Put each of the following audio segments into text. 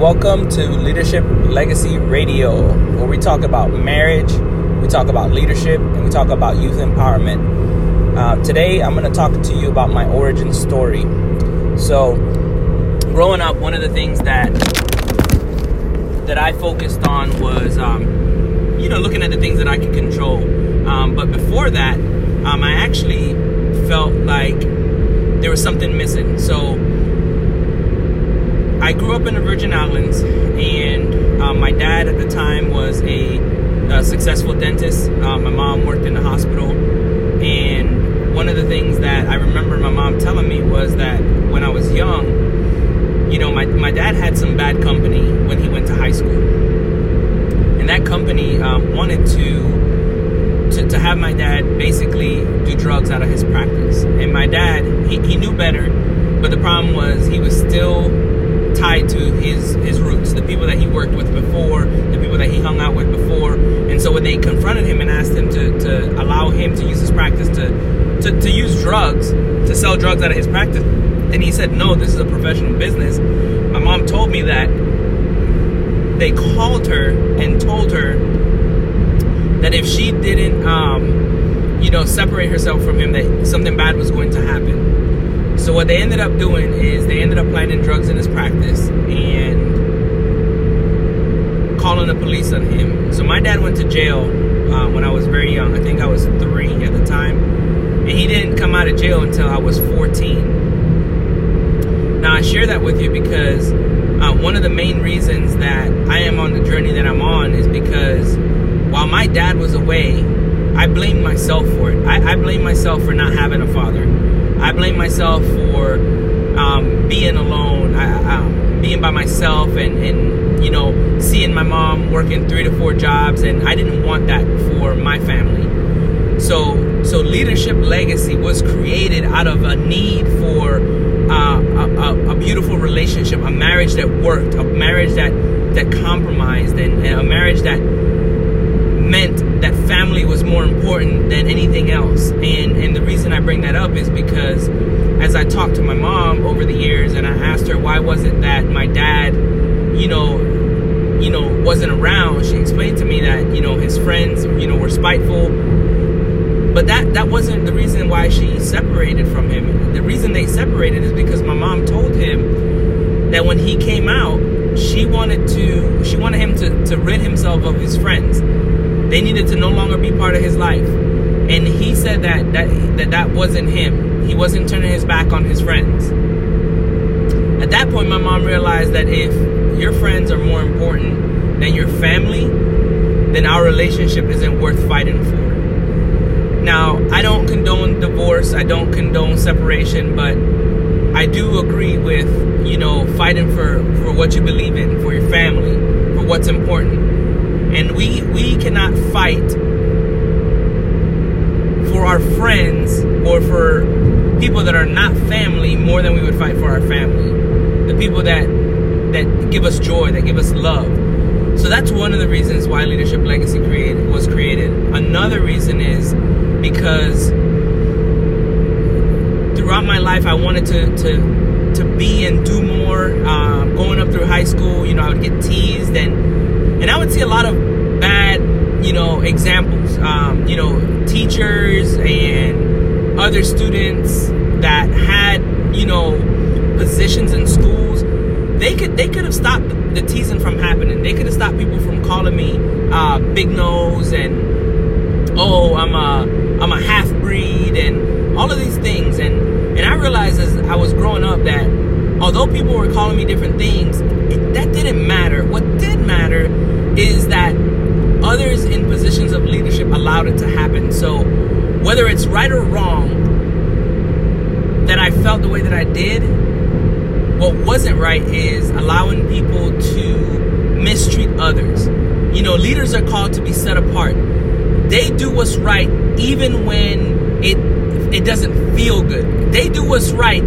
welcome to Leadership Legacy Radio, where we talk about marriage, we talk about leadership, and we talk about youth empowerment. Uh, today, I'm going to talk to you about my origin story. So, growing up, one of the things that that I focused on was, um, you know, looking at the things that I could control. Um, but before that, um, I actually felt like there was something missing. So I grew up in the Virgin Islands, and um, my dad at the time was a, a successful dentist. Uh, my mom worked in the hospital, and one of the things that I remember my mom telling me was that when I was young, you know, my, my dad had some bad company when he went to high school. And that company um, wanted to, to, to have my dad basically do drugs out of his practice. And my dad, he, he knew better, but the problem was he was still tied to his his roots, the people that he worked with before, the people that he hung out with before. And so when they confronted him and asked him to, to allow him to use his practice to, to, to use drugs, to sell drugs out of his practice, and he said, no, this is a professional business. My mom told me that they called her and told her that if she didn't, um, you know, separate herself from him, that something bad was going to happen. So what they ended up doing is they ended up planting drugs in his practice and calling the police on him. Went to jail uh, when I was very young. I think I was three at the time, and he didn't come out of jail until I was 14. Now I share that with you because uh, one of the main reasons that I am on the journey that I'm on is because while my dad was away, I blame myself for it. I, I blame myself for not having a father. I blame myself for um, being alone, I, um, being by myself, and, and you know, seeing my mom working three to four jobs, and I didn't want that for my family. So, so leadership legacy was created out of a need for uh, a, a, beautiful relationship, a marriage that worked, a marriage that that compromised, and, and a marriage that meant family was more important than anything else. And and the reason I bring that up is because as I talked to my mom over the years and I asked her why was it that my dad, you know, you know, wasn't around, she explained to me that, you know, his friends, you know, were spiteful. But that that wasn't the reason why she separated from him. The reason they separated is because my mom told him that when he came out, she wanted to she wanted him to, to rid himself of his friends they needed to no longer be part of his life. And he said that that that, that wasn't him. He wasn't turning his back on his friends. At that point, my mom realized that if your friends are more important than your family, then our relationship isn't worth fighting for. Now, I don't condone divorce, I don't condone separation, but I do agree with, you know, fighting for, for what you believe in, for your family, for what's important. And we we cannot fight for our friends or for people that are not family more than we would fight for our family. The people that that give us joy, that give us love. So that's one of the reasons why Leadership Legacy created was created. Another reason is because throughout my life I wanted to to to be and do more. Um, going up through high school, you know, I would get teased and and I would see a lot of bad, you know, examples. Um, you know, teachers and other students that had, you know, positions in schools. They could they could have stopped the teasing from happening. They could have stopped people from calling me uh, big nose and oh I'm a I'm a half breed and all of these things. And and I realized as I was growing up that although people were calling me different things, it, that didn't matter. What did matter is that others in positions of leadership allowed it to happen. So whether it's right or wrong that I felt the way that I did, what wasn't right is allowing people to mistreat others. You know, leaders are called to be set apart. They do what's right even when it it doesn't feel good. They do what's right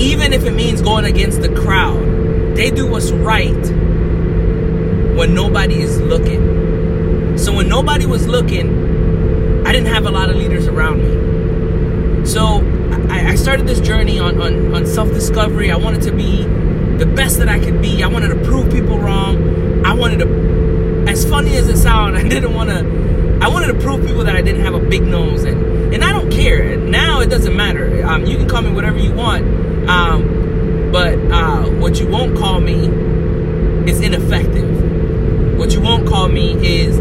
even if it means going against the crowd. They do what's right when nobody is looking. So when nobody was looking, I didn't have a lot of leaders around me. So I, I started this journey on, on, on self discovery. I wanted to be the best that I could be. I wanted to prove people wrong. I wanted to, as funny as it sounds, I didn't want to, I wanted to prove people that I didn't have a big nose. And, and I don't care. Now it doesn't matter. Um, you can call me whatever you want. Um, but uh, what you won't call me is ineffective. What you won't call me is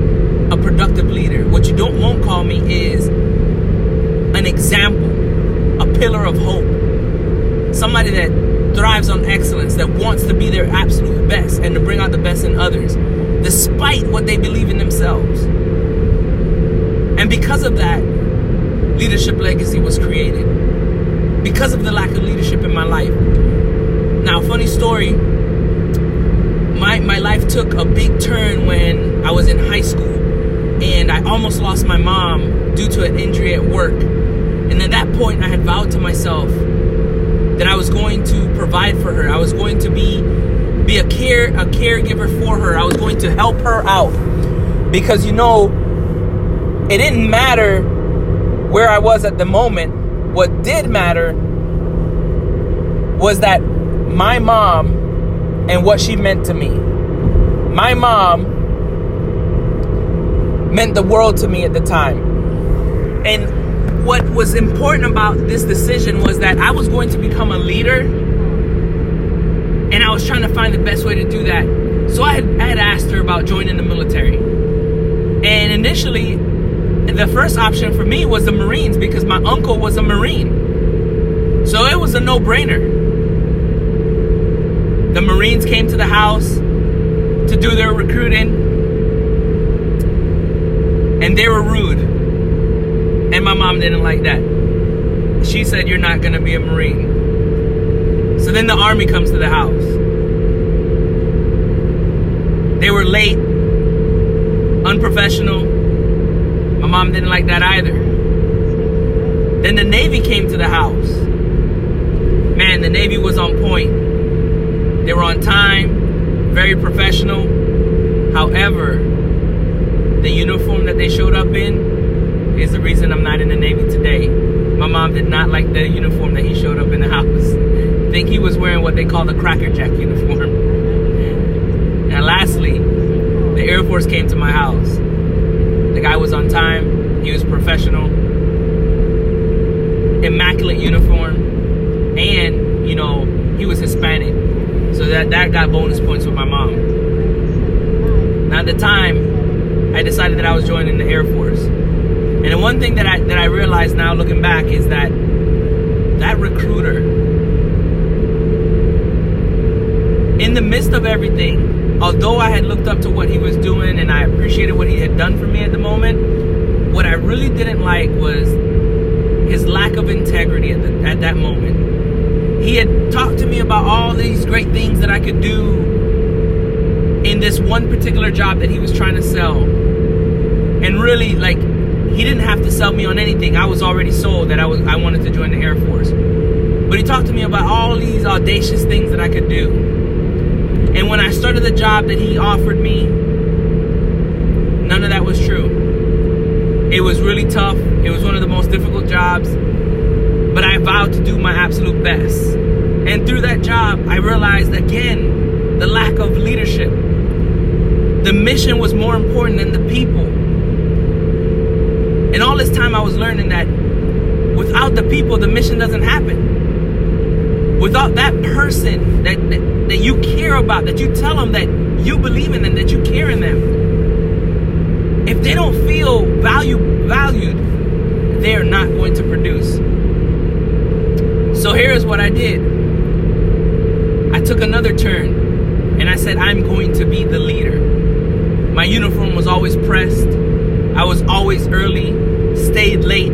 a productive leader. What you don't won't call me is an example, a pillar of hope, somebody that thrives on excellence, that wants to be their absolute best and to bring out the best in others, despite what they believe in themselves. And because of that, leadership legacy was created. Because of the lack of leadership in my life. Now, funny story. My, my life took a big turn when I was in high school and I almost lost my mom due to an injury at work. And at that point, I had vowed to myself that I was going to provide for her. I was going to be be a care a caregiver for her. I was going to help her out. Because you know, it didn't matter where I was at the moment. What did matter was that my mom and what she meant to me. My mom meant the world to me at the time. And what was important about this decision was that I was going to become a leader and I was trying to find the best way to do that. So I had, I had asked her about joining the military. And initially, the first option for me was the Marines because my uncle was a Marine. So it was a no brainer. The Marines came to the house to do their recruiting, and they were rude. And my mom didn't like that. She said, You're not going to be a Marine. So then the Army comes to the house. They were late, unprofessional. My mom didn't like that either. Then the Navy came to the house. Man, the Navy was on point. They were on time, very professional. However, the uniform that they showed up in is the reason I'm not in the Navy today. My mom did not like the uniform that he showed up in the house. I think he was wearing what they call the Cracker Jack uniform. And lastly, the Air Force came to my house. The guy was on time, he was professional, immaculate uniform, and, you know, he was Hispanic. So that, that got bonus points with my mom. Now, at the time, I decided that I was joining the Air Force. And the one thing that I that I realized now looking back is that that recruiter in the midst of everything, although I had looked up to what he was doing and I appreciated what he had done for me at the moment, what I really didn't like was his lack of integrity at, the, at that moment. He had talked to me about all these great things that I could do in this one particular job that he was trying to sell. And really, like, he didn't have to sell me on anything. I was already sold that I was I wanted to join the Air Force. But he talked to me about all these audacious things that I could do. And when I started the job that he offered me, none of that was true. It was really tough. It was one of the most difficult jobs. Vowed to do my absolute best. And through that job, I realized again the lack of leadership. The mission was more important than the people. And all this time I was learning that without the people, the mission doesn't happen. Without that person that, that, that you care about, that you tell them that you believe in them, that you care in them, if they don't feel value, valued, they're not going to produce. So here's what I did. I took another turn and I said, I'm going to be the leader. My uniform was always pressed. I was always early, stayed late.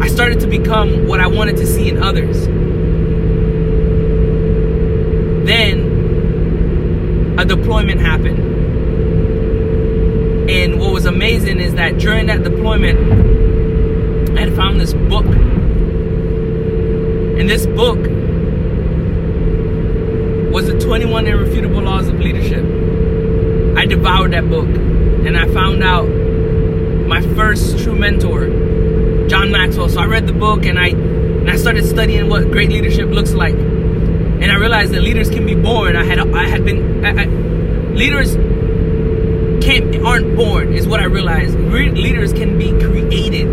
I started to become what I wanted to see in others. Then a deployment happened. And what was amazing is that during that deployment, I had found this book. And this book was the 21 Irrefutable Laws of Leadership. I devoured that book and I found out my first true mentor, John Maxwell. So I read the book and I and I started studying what great leadership looks like. And I realized that leaders can be born. I had I had been I, I, leaders can't aren't born is what I realized. Re- leaders can be created.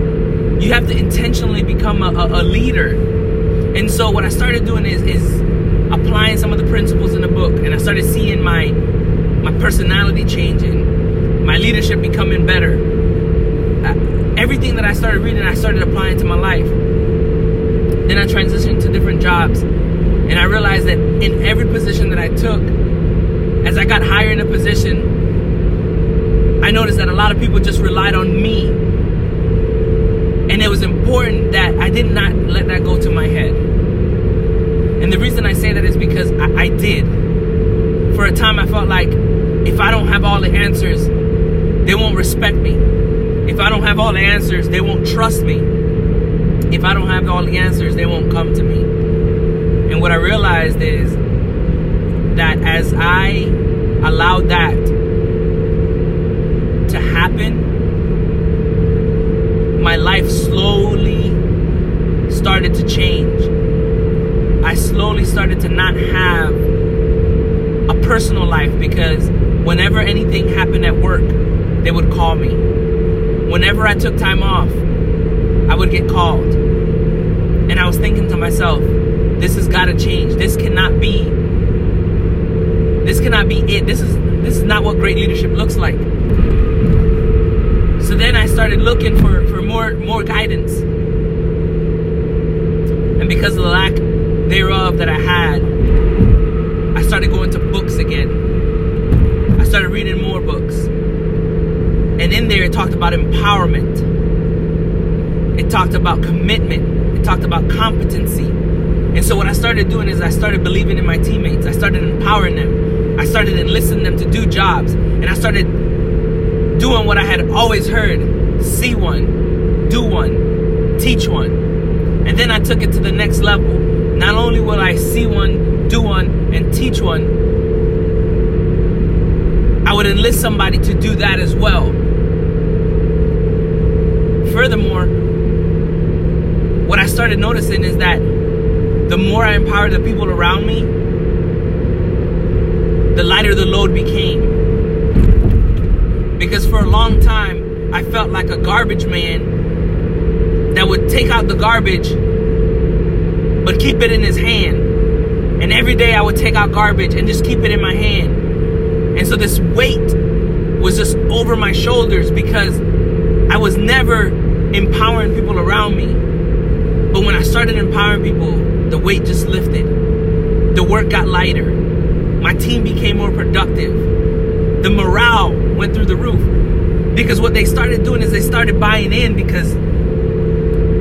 You have to intentionally become a, a, a leader. And so what I started doing is is applying some of the principles in the book, and I started seeing my my personality changing, my leadership becoming better. Everything that I started reading, I started applying to my life. Then I transitioned to different jobs, and I realized that in every position that I took, as I got higher in a position, I noticed that a lot of people just relied on me. And it was important that I did not let that go to my head. And the reason I say that is because I, I did. For a time, I felt like if I don't have all the answers, they won't respect me. If I don't have all the answers, they won't trust me. If I don't have all the answers, they won't come to me. And what I realized is that as I allowed that to happen, my life slowly started to change. I slowly started to not have a personal life because whenever anything happened at work, they would call me. Whenever I took time off, I would get called. And I was thinking to myself, this has got to change. This cannot be this cannot be it. This is this is not what great leadership looks like. So then I started looking for, for more more guidance. And because of the lack thereof that I had, I started going to books again. I started reading more books. And in there it talked about empowerment. It talked about commitment. It talked about competency. And so what I started doing is I started believing in my teammates. I started empowering them. I started enlisting them to do jobs. And I started doing what I had always heard see one, do one, teach one. And then I took it to the next level. Not only will I see one, do one, and teach one, I would enlist somebody to do that as well. Furthermore, what I started noticing is that the more I empowered the people around me, the lighter the load became. Because for a long time, I felt like a garbage man that would take out the garbage but keep it in his hand. And every day I would take out garbage and just keep it in my hand. And so this weight was just over my shoulders because I was never empowering people around me. But when I started empowering people, the weight just lifted. The work got lighter. My team became more productive. The morale went through the roof. Because what they started doing is they started buying in because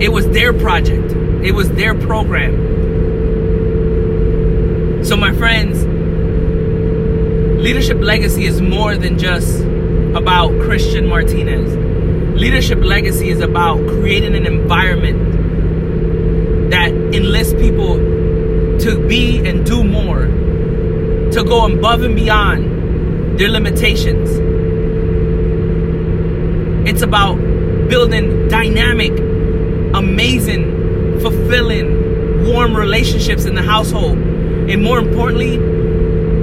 it was their project, it was their program. So, my friends, leadership legacy is more than just about Christian Martinez. Leadership legacy is about creating an environment that enlists people to be and do more, to go above and beyond their limitations it's about building dynamic, amazing, fulfilling, warm relationships in the household. And more importantly,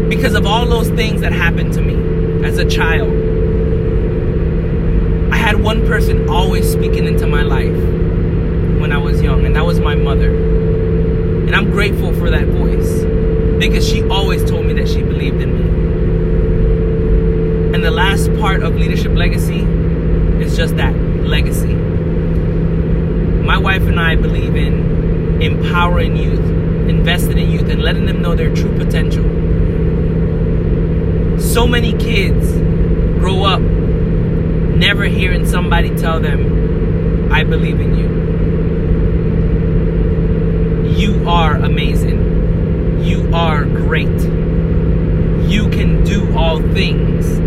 because of all those things that happened to me as a child, I had one person always speaking into my life when I was young, and that was my mother. And I'm grateful for that voice because she always told me that she believed in me. And the last part of leadership legacy is just that legacy. My wife and I believe in empowering youth, investing in youth, and letting them know their true potential. So many kids grow up never hearing somebody tell them, I believe in you. You are amazing. You are great. You can do all things.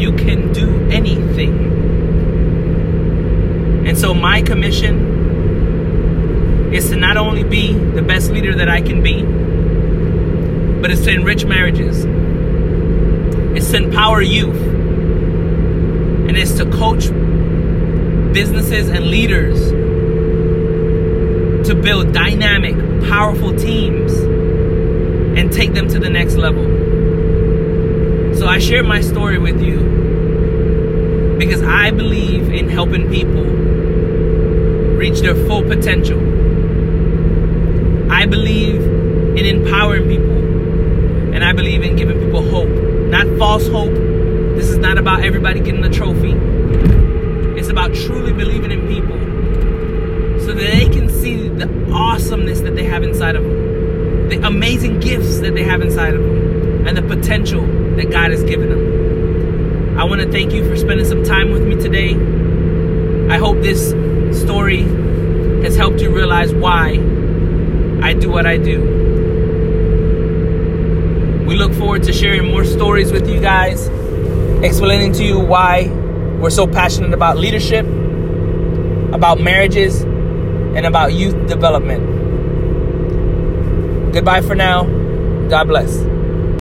You can do anything. And so my commission is to not only be the best leader that I can be, but it's to enrich marriages. It's to empower youth. And it's to coach businesses and leaders to build dynamic, powerful teams and take them to the next level. So I share my story with you because I believe in helping people reach their full potential. I believe in empowering people. And I believe in giving people hope. Not false hope. This is not about everybody getting a trophy. It's about truly believing in people so that they can see the awesomeness that they have inside of them, the amazing gifts that they have inside of them, and the potential that God has given them. I want to thank you for spending some time with me today. I hope this story has helped you realize why I do what I do. We look forward to sharing more stories with you guys, explaining to you why we're so passionate about leadership, about marriages, and about youth development. Goodbye for now. God bless.